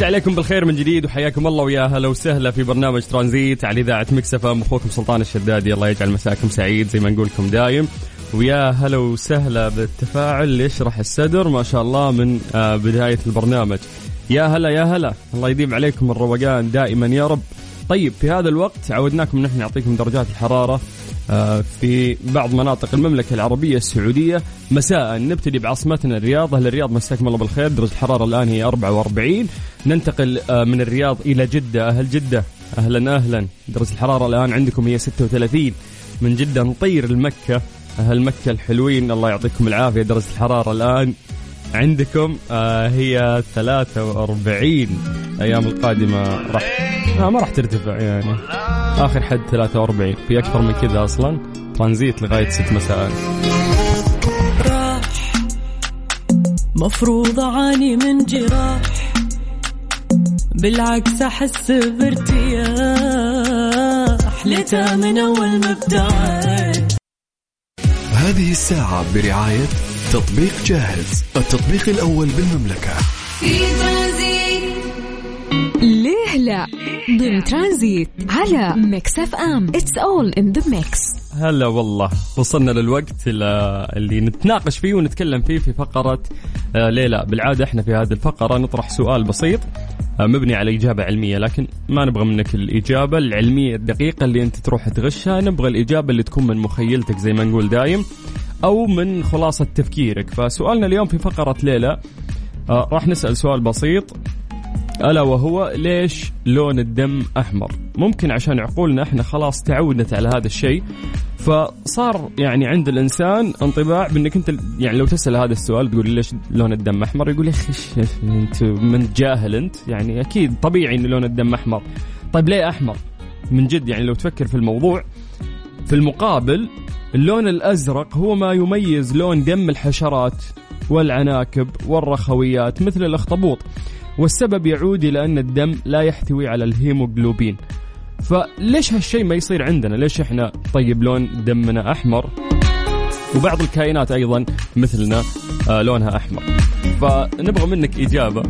مسي عليكم بالخير من جديد وحياكم الله ويا هلا وسهلا في برنامج ترانزيت على إذاعة مكسفه أخوكم سلطان الشدادي. الله يجعل مساكم سعيد زي ما نقولكم دايم. ويا هلا وسهلا بالتفاعل اللي يشرح الصدر؟ ما شاء الله من آه، بداية البرنامج. يا هلا يا هلا. الله يديم عليكم الروقان دائما يا رب. طيب في هذا الوقت عودناكم نحن نعطيكم درجات الحرارة. في بعض مناطق المملكة العربية السعودية. مساء نبتدي بعاصمتنا الرياض. أهل الرياض مساكم الله بالخير. درجة الحرارة الآن هي 44 ننتقل آه، من الرياض إلى جدة. أهل جدة أهلا أهلا. درجة الحرارة الآن عندكم هي 36 من جدة نطير المكة أهل مكة الحلوين الله يعطيكم العافية. درجة الحرارة الآن عندكم آه هي 43 الأيام القادمة راح آه ما راح ترتفع يعني. آخر حد 43 في أكثر من كذا أصلا. ترانزيت لغاية 6 مساء راح. مفروض أعاني من جراح. بالعكس أحس بارتياح. ليتها من أول ما ابتعد هذه الساعة برعاية تطبيق جاهز. التطبيق الأول بالمملكة. في ضمن ترانزيت على ميكس اف ام. it's all in the mix هلا والله وصلنا للوقت اللي نتناقش فيه ونتكلم فيه في فقرة آه، ليه لا بالعادة إحنا في هذه الفقرة نطرح سؤال بسيط آه، مبني على إجابة علمية لكن ما نبغى منك الإجابة العلمية الدقيقة اللي أنت تروح تغشها. نبغى الإجابة اللي تكون من مخيلتك زي ما نقول دايم أو من خلاصة تفكيرك. فسؤالنا اليوم في فقرة ليلى آه راح نسأل سؤال بسيط. ألا وهو ليش لون الدم أحمر؟ ممكن عشان عقولنا إحنا خلاص تعودت على هذا الشيء فصار يعني عند الإنسان انطباع بإنك أنت يعني لو تسأل هذا السؤال تقول ليش لون الدم أحمر؟ يقول يا أخي أنت من جاهل أنت يعني أكيد طبيعي إن لون الدم أحمر. طيب ليه أحمر؟ من جد يعني لو تفكر في الموضوع في المقابل اللون الأزرق هو ما يميز لون دم الحشرات والعناكب والرخويات مثل الأخطبوط. والسبب يعود إلى أن الدم لا يحتوي على الهيموغلوبين. فليش هالشيء ما يصير عندنا؟ ليش إحنا طيب لون دمنا أحمر؟ وبعض الكائنات أيضا مثلنا آه لونها أحمر. فنبغى منك إجابة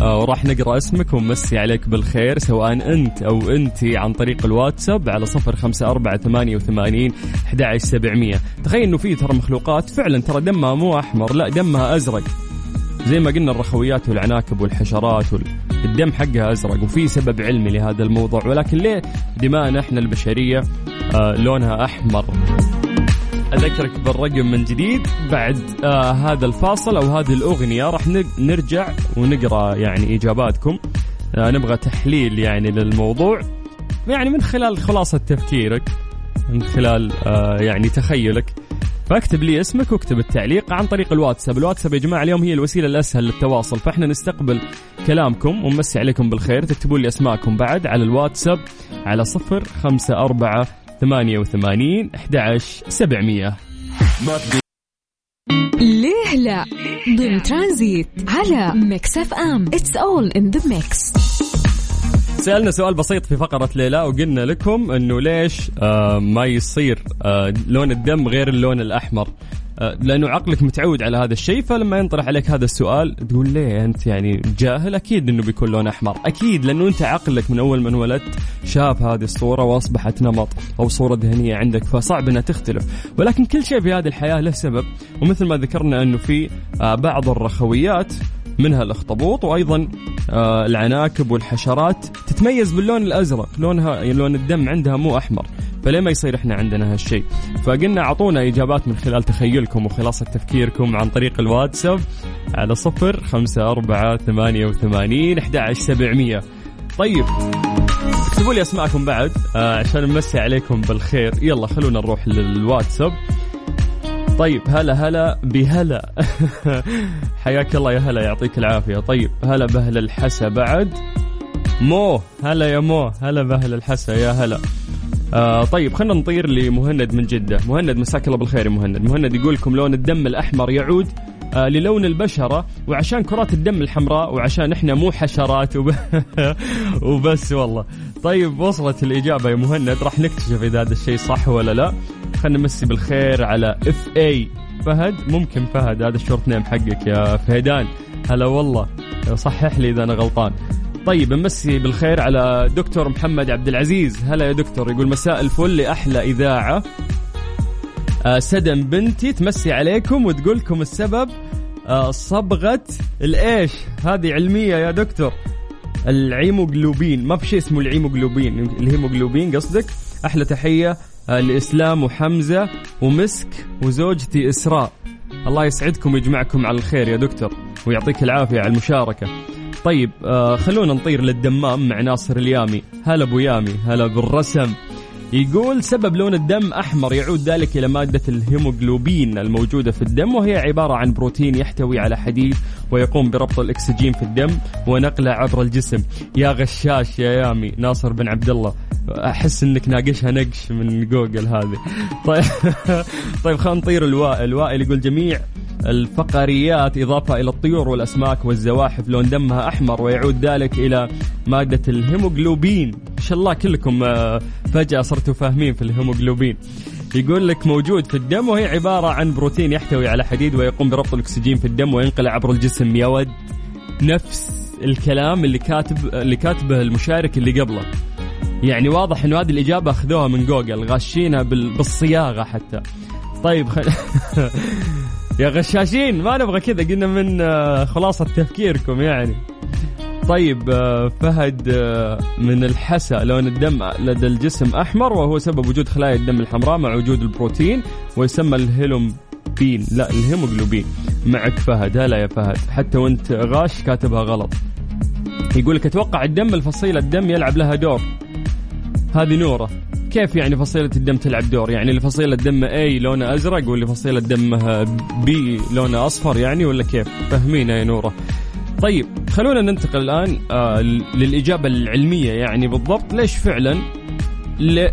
آه وراح نقرأ اسمك ونمسي عليك بالخير سواء أنت أو انت عن طريق الواتساب على صفر خمسة أربعة ثمانية وثمانين أحد سبعمية. تخيل إنه في ترى مخلوقات فعلا ترى دمها مو أحمر لا دمها أزرق. زي ما قلنا الرخويات والعناكب والحشرات الدم حقها أزرق وفي سبب علمي لهذا الموضوع. ولكن ليه دماءنا إحنا البشرية آه لونها أحمر؟ أذكرك بالرقم من جديد بعد آه هذا الفاصل أو هذه الأغنية. راح نرجع ونقرأ يعني إجاباتكم. آه نبغى تحليل يعني للموضوع. يعني من خلال خلاصة تفكيرك من خلال آه يعني تخيلك. فاكتب لي اسمك واكتب التعليق عن طريق الواتساب. الواتساب يا جماعة اليوم هي الوسيلة الأسهل للتواصل فإحنا نستقبل كلامكم ونمسي عليكم بالخير. تكتبون لي أسماءكم بعد على الواتساب على صفر خمسة أربعة ثمانية وثمانين أحد سبعمية. ليه لا؟ ضمن ترانزيت على ميكس أف أم. it's all in the mix سألنا سؤال بسيط في فقرة ليلى وقلنا لكم إنه ليش آه ما يصير آه لون الدم غير اللون الأحمر. آه لأنه عقلك متعود على هذا الشيء فلما ينطرح عليك هذا السؤال تقول ليه أنت يعني جاهل؟ أكيد إنه بيكون لون أحمر أكيد لأنه أنت عقلك من أول ما انولدت شاف هذه الصورة وأصبحت نمط أو صورة ذهنية عندك فصعب إنها تختلف. ولكن كل شيء في هذه الحياة له سبب ومثل ما ذكرنا إنه في بعض الرخويات منها الاخطبوط وأيضا آه العناكب والحشرات تتميز باللون الأزرق. لونها لون الدم عندها مو أحمر. فليه ما يصير إحنا عندنا هالشيء؟ فقلنا أعطونا إجابات من خلال تخيلكم وخلاصة تفكيركم عن طريق الواتساب على صفر خمسة أربعة ثمانية وثمانين أحد سبعمية. طيب اكتبوا لي أسماءكم بعد آه عشان نمسي عليكم بالخير. يلا خلونا نروح للواتساب. طيب هلا هلا بهلا. حياك الله يا هلا يعطيك العافية. طيب هلا بهل الحسا بعد. مو هلا يا مو هلا بهل الحسا يا هلا. آه طيب خلينا نطير لمهند من جدة. مهند مساك الله بالخير يا مهند. مهند يقول لكم لون الدم الأحمر يعود آه للون البشرة وعشان كرات الدم الحمراء وعشان إحنا مو حشرات وب... وبس والله. طيب وصلت الإجابة يا مهند. راح نكتشف إذا هذا الشيء صح ولا لا. خلينا نمسي بالخير على اف اي فهد ممكن فهد هذا ال short name حقك يا فهدان. هلا والله. صحح لي إذا أنا غلطان. طيب نمسي بالخير على دكتور محمد عبد العزيز. هلا يا دكتور يقول مساء الفل لأحلى إذاعة. آه سدن بنتي تمسي عليكم وتقول لكم السبب آه صبغة الإيش؟ هذه علمية يا دكتور. العيموغلوبين. ما في شيء اسمه العيموغلوبين. الهيموغلوبين قصدك؟ أحلى تحية آه لإسلام وحمزة ومسك وزوجتي إسراء. الله يسعدكم ويجمعكم على الخير يا دكتور ويعطيك العافية على المشاركة. طيب آه خلونا نطير للدمام مع ناصر اليامي. هلا أبو يامي هلا بالرسم. يقول سبب لون الدم أحمر يعود ذلك إلى مادة الهيموغلوبين الموجودة في الدم وهي عبارة عن بروتين يحتوي على حديد ويقوم بربط الأكسجين في الدم ونقله عبر الجسم. يا غشاش يا يامي ناصر بن عبد الله. أحس إنك ناقشها نقش من جوجل هذه. طيب طيب خلينا نطير الوائل الوائل يقول جميع الفقريات إضافة إلى الطيور والأسماك والزواحف لون دمها أحمر ويعود ذلك إلى مادة الهيموغلوبين. إن شاء الله كلكم آه، فجأة صرتوا فاهمين في الهيموغلوبين. يقول لك موجود في الدم وهي عبارة عن بروتين يحتوي على حديد ويقوم بربط الأكسجين في الدم وينقل عبر الجسم. يا ود نفس الكلام اللي كاتب اللي كاتبه المشارك اللي قبله. يعني واضح إنه هذه الإجابة أخذوها من جوجل غاشينها بالصياغة حتى. طيب خل... يا غشاشين ما نبغى كذا قلنا من آه، خلاصة تفكيركم يعني. طيب آه، فهد آه، من الحسا لون الدم لدى الجسم أحمر وهو سبب وجود خلايا الدم الحمراء مع وجود البروتين ويسمى الهيلوم بين لا الهيموغلوبين. معك فهد. هلا يا فهد. حتى وانت غاش كاتبها غلط. يقول لك أتوقع الدم الفصيلة الدم يلعب لها دور. هذه نورة. كيف يعني فصيلة الدم تلعب دور؟ يعني اللي فصيلة دم A لونه أزرق واللي فصيلة دمها B لونه أصفر يعني ولا كيف؟ فهمينا يا نورة. طيب خلونا ننتقل الآن آه للإجابة العلمية يعني بالضبط. ليش فعلا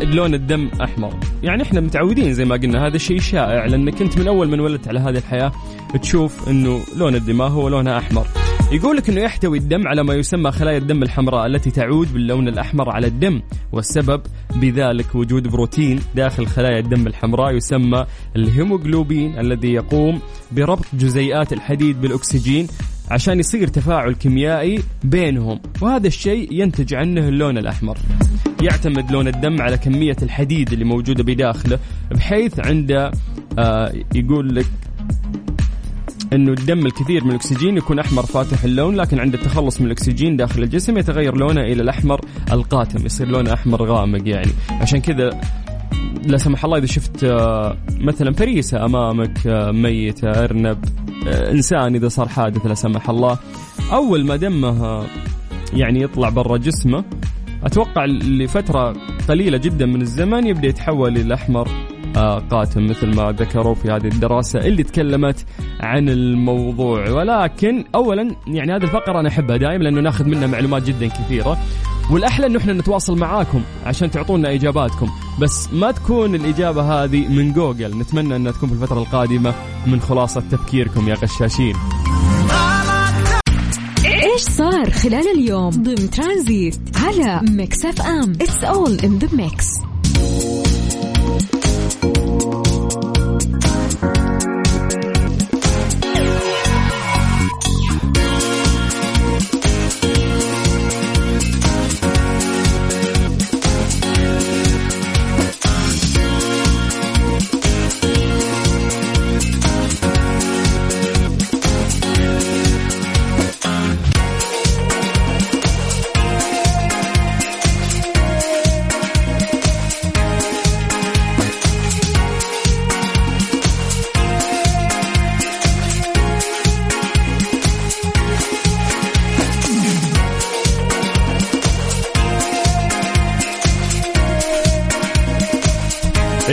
لون الدم أحمر؟ يعني إحنا متعودين زي ما قلنا هذا شيء شائع لأنك أنت من أول من ولدت على هذه الحياة تشوف إنه لون الدماغ هو لونها أحمر. يقول لك إنه يحتوي الدم على ما يسمى خلايا الدم الحمراء التي تعود باللون الأحمر على الدم والسبب بذلك وجود بروتين داخل خلايا الدم الحمراء يسمى الهيموغلوبين الذي يقوم بربط جزيئات الحديد بالأكسجين عشان يصير تفاعل كيميائي بينهم وهذا الشيء ينتج عنه اللون الأحمر. يعتمد لون الدم على كمية الحديد اللي موجودة بداخله بحيث عنده آه يقول لك إنه الدم الكثير من الأكسجين يكون أحمر فاتح اللون لكن عند التخلص من الأكسجين داخل الجسم يتغير لونه إلى الأحمر القاتم يصير لونه أحمر غامق يعني. عشان كذا لا سمح الله إذا شفت آه، مثلا فريسة أمامك آه، ميتة أرنب آه، إنسان إذا صار حادث لا سمح الله أول ما دمه يعني يطلع برا جسمه أتوقع لفترة قليلة جدا من الزمن يبدأ يتحول إلى أحمر. قاتم مثل ما ذكروا في هذه الدراسة اللي تكلمت عن الموضوع. ولكن أولا يعني هذه الفقرة أنا أحبها دائما لأنه ناخذ منها معلومات جدا كثيرة. والأحلى أنه إحنا نتواصل معاكم عشان تعطونا إجاباتكم. بس ما تكون الإجابة هذه من جوجل. نتمنى أنها تكون في الفترة القادمة من خلاصة تفكيركم يا غشاشين. إيش صار خلال اليوم ضمن ترانزيت على ميكس أف أم؟ it's all in the mix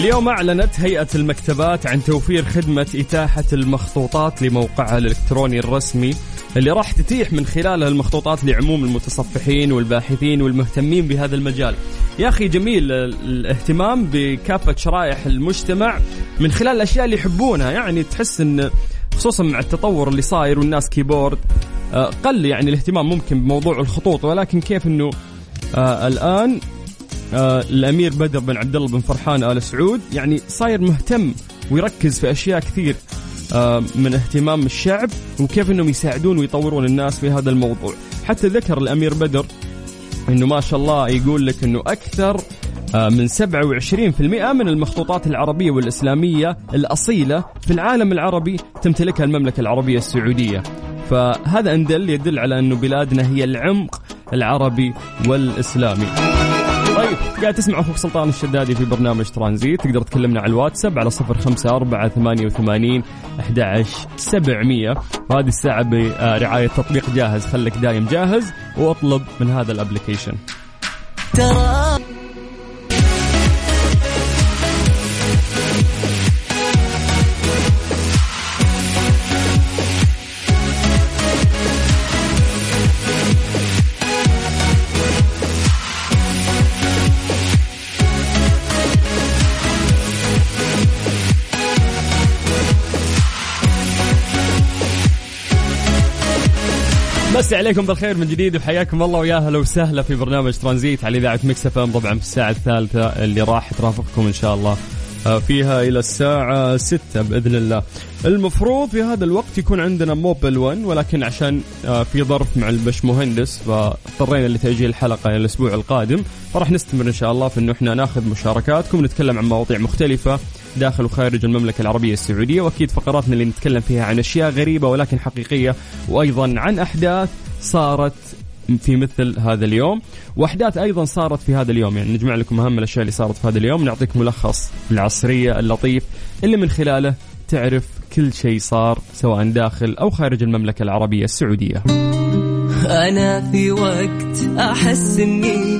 اليوم أعلنت هيئة المكتبات عن توفير خدمة إتاحة المخطوطات لموقعها الإلكتروني الرسمي اللي راح تتيح من خلالها المخطوطات لعموم المتصفحين والباحثين والمهتمين بهذا المجال. يا أخي جميل الاهتمام بكافة شرائح المجتمع من خلال الأشياء اللي يحبونها. يعني تحس أن خصوصا مع التطور اللي صاير والناس كيبورد آه، قل يعني الاهتمام ممكن بموضوع الخطوط ولكن كيف إنه آه الآن آه الأمير بدر بن عبد الله بن فرحان آل سعود يعني صاير مهتم ويركز في أشياء كثير آه من اهتمام الشعب وكيف إنهم يساعدون ويطورون الناس في هذا الموضوع حتى ذكر الأمير بدر إنه ما شاء الله يقول لك إنه أكثر آه، من 27% من المخطوطات العربية والإسلامية الأصيلة في العالم العربي تمتلكها المملكة العربية السعودية فهذا أن دل يدل على انه بلادنا هي العمق العربي والإسلامي. قاعد تسمع أخوك سلطان الشدادي في برنامج ترانزيت. تقدر تكلمنا على الواتساب على صفر خمسة أربعة ثمانية وثمانين أحد سبعمية. وهذه الساعة برعاية تطبيق جاهز. خليك دايم جاهز وأطلب من هذا الأبلكيشن. ترى مسي عليكم بالخير من جديد وحياكم الله ويا هلا وسهلا في برنامج ترانزيت على إذاعة مكس إف إم طبعا في الساعة الثالثة اللي راح ترافقكم إن شاء الله آه، فيها إلى الساعة 6 بإذن الله. المفروض في هذا الوقت يكون عندنا موبل 1 ولكن عشان آه، في ظرف مع البش مهندس فاضطرينا لتاجيل الحلقة إلى الأسبوع القادم فراح نستمر إن شاء الله في انه إحنا ناخذ مشاركاتكم نتكلم عن مواضيع مختلفة داخل وخارج المملكة العربية السعودية وأكيد فقراتنا اللي نتكلم فيها عن أشياء غريبة ولكن حقيقية وأيضا عن أحداث صارت في مثل هذا اليوم. وأحداث أيضا صارت في هذا اليوم. يعني نجمع لكم أهم الأشياء اللي صارت في هذا اليوم. نعطيك ملخص العصرية اللطيف اللي من خلاله تعرف كل شيء صار سواء داخل أو خارج المملكة العربية السعودية. أنا في وقت أحس إني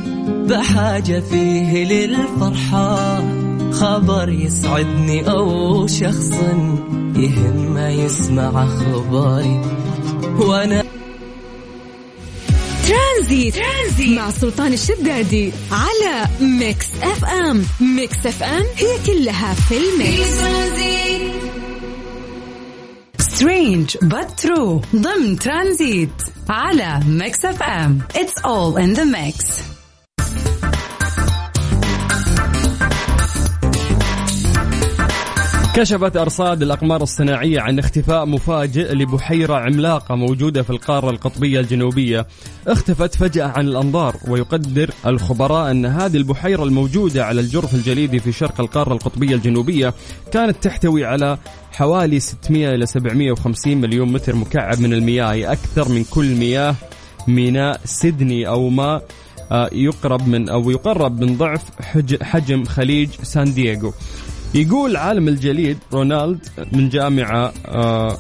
بحاجة فيه للفرحة. خبر يسعدني أو شخص يهم يسمع خبري وأنا ترانزيت. ترانزيت مع سلطان الشدادي على ميكس اف ام. ميكس اف ام هي كلها في الميكس. strange but true ضمن ترانزيت على ميكس اف ام. it's all in the mix كشفت أرصاد الأقمار الصناعية عن اختفاء مفاجئ لبحيرة عملاقة موجودة في القارة القطبية الجنوبية. اختفت فجأة عن الأنظار ويقدر الخبراء أن هذه البحيرة الموجودة على الجرف الجليدي في شرق القارة القطبية الجنوبية كانت تحتوي على حوالي 600 إلى 750 مليون متر مكعب من المياه أكثر من كل مياه ميناء سيدني أو ما آه، يقرب من أو يقرب من ضعف حجم خليج سان دييغو. يقول عالم الجليد رونالد من جامعة آه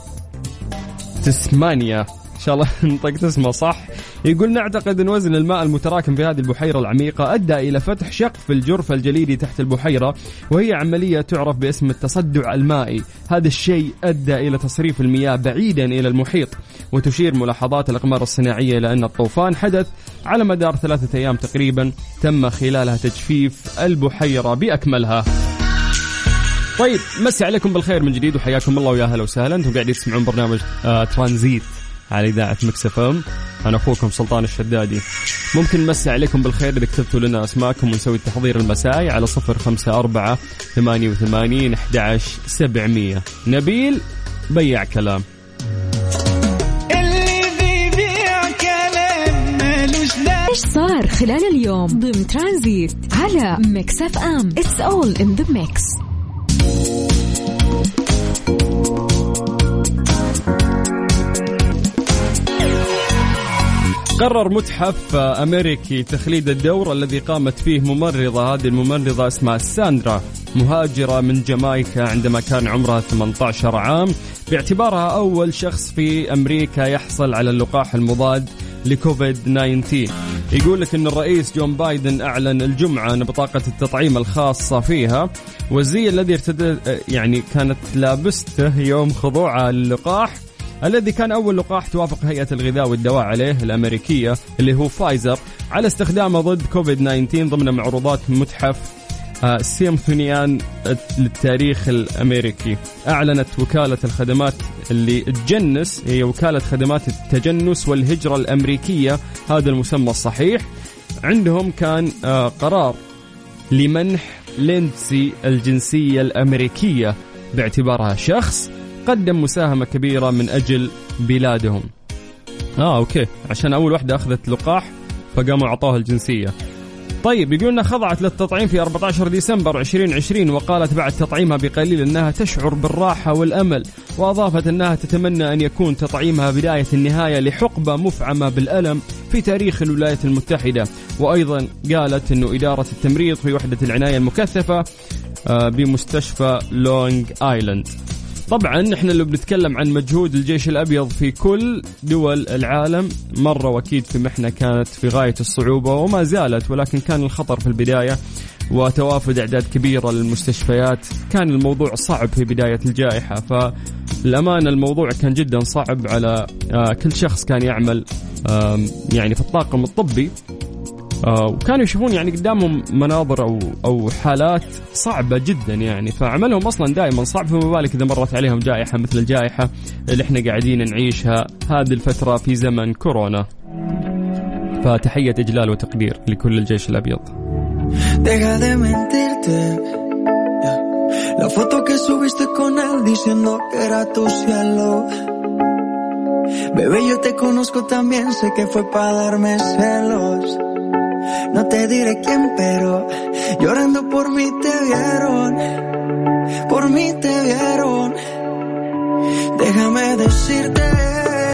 تسمانيا. إن شاء الله نطقت اسمه صح. يقول نعتقد إن وزن الماء المتراكم في هذه البحيرة العميقة أدى إلى فتح شق في الجرف الجليدي تحت البحيرة وهي عملية تعرف باسم التصدع المائي. هذا الشيء أدى إلى تصريف المياه بعيدا إلى المحيط وتشير ملاحظات الأقمار الصناعية إلى أن الطوفان حدث على مدار ثلاثة أيام تقريبا تم خلالها تجفيف البحيرة بأكملها. طيب مسي عليكم بالخير من جديد وحياكم الله ويا هلا وسهلا. أنتم قاعدين تسمعون برنامج آه ترانزيت على إذاعة مكس إف إم. أنا أخوكم سلطان الشدادي. ممكن نمسي عليكم بالخير إذا كتبتوا لنا أسماءكم ونسوي التحضير المسائي على صفر خمسة أربعة ثمانية وثمانين أحد سبعمية. نبيل بيع كلام. إيش صار خلال اليوم ضمن ترانزيت على ميكس إف إم؟ it's all in the mix قرر متحف أمريكي تخليد الدور الذي قامت فيه ممرضة هذه الممرضة اسمها ساندرا مهاجرة من جامايكا عندما كان عمرها 18 عام. باعتبارها أول شخص في أمريكا يحصل على اللقاح المضاد لكوفيد 19 يقول لك إن الرئيس جو بايدن أعلن الجمعة ان بطاقة التطعيم الخاصة فيها. والزي الذي ارتدى يعني كانت لابسته يوم خضوعها للقاح الذي كان أول لقاح توافق هيئة الغذاء والدواء عليه الأمريكية اللي هو فايزر على استخدامه ضد كوفيد 19 ضمن معروضات متحف سميثسونيان للتاريخ الأمريكي. أعلنت وكالة الخدمات اللي تجنس هي وكالة خدمات التجنس والهجرة الأمريكية هذا المسمى الصحيح. عندهم كان آه، قرار لمنح ليندسي الجنسية الأمريكية باعتبارها شخص قدم مساهمة كبيرة من أجل بلادهم. آه okay. عشان أول واحدة أخذت لقاح فقاموا أعطوها الجنسية. طيب يقول انها خضعت للتطعيم في 14 ديسمبر 2020 وقالت بعد تطعيمها بقليل أنها تشعر بالراحة والأمل وأضافت أنها تتمنى أن يكون تطعيمها بداية النهاية لحقبة مفعمة بالألم في تاريخ الولايات المتحدة. وأيضا قالت انه إدارة التمريض في وحدة العناية المكثفة آه، بمستشفى لونج آيلاند. طبعا إحنا اللي بنتكلم عن مجهود الجيش الأبيض في كل دول العالم مرة وأكيد في محنة كانت في غاية الصعوبة وما زالت ولكن كان الخطر في البداية وتوافد إعداد كبيره للمستشفيات. كان الموضوع صعب في بداية الجائحة فالامانه الموضوع كان جدا صعب على آه، كل شخص كان يعمل يعني في الطاقم الطبي. آه وكانوا يشوفون يعني قدامهم مناظر أو أو حالات صعبة جدا يعني فعملهم أصلا دائما صعب فما بالك إذا مرت عليهم جائحة مثل الجائحة اللي إحنا قاعدين نعيشها هذه الفترة في زمن كورونا. فتحية إجلال وتقدير لكل الجيش الأبيض. La foto que subiste con él diciendo que era tu cielo. Bebé, yo te conozco también, sé que fue para darme celos. No te diré quién, pero llorando por mí te vieron. Por mí te vieron. Déjame decirte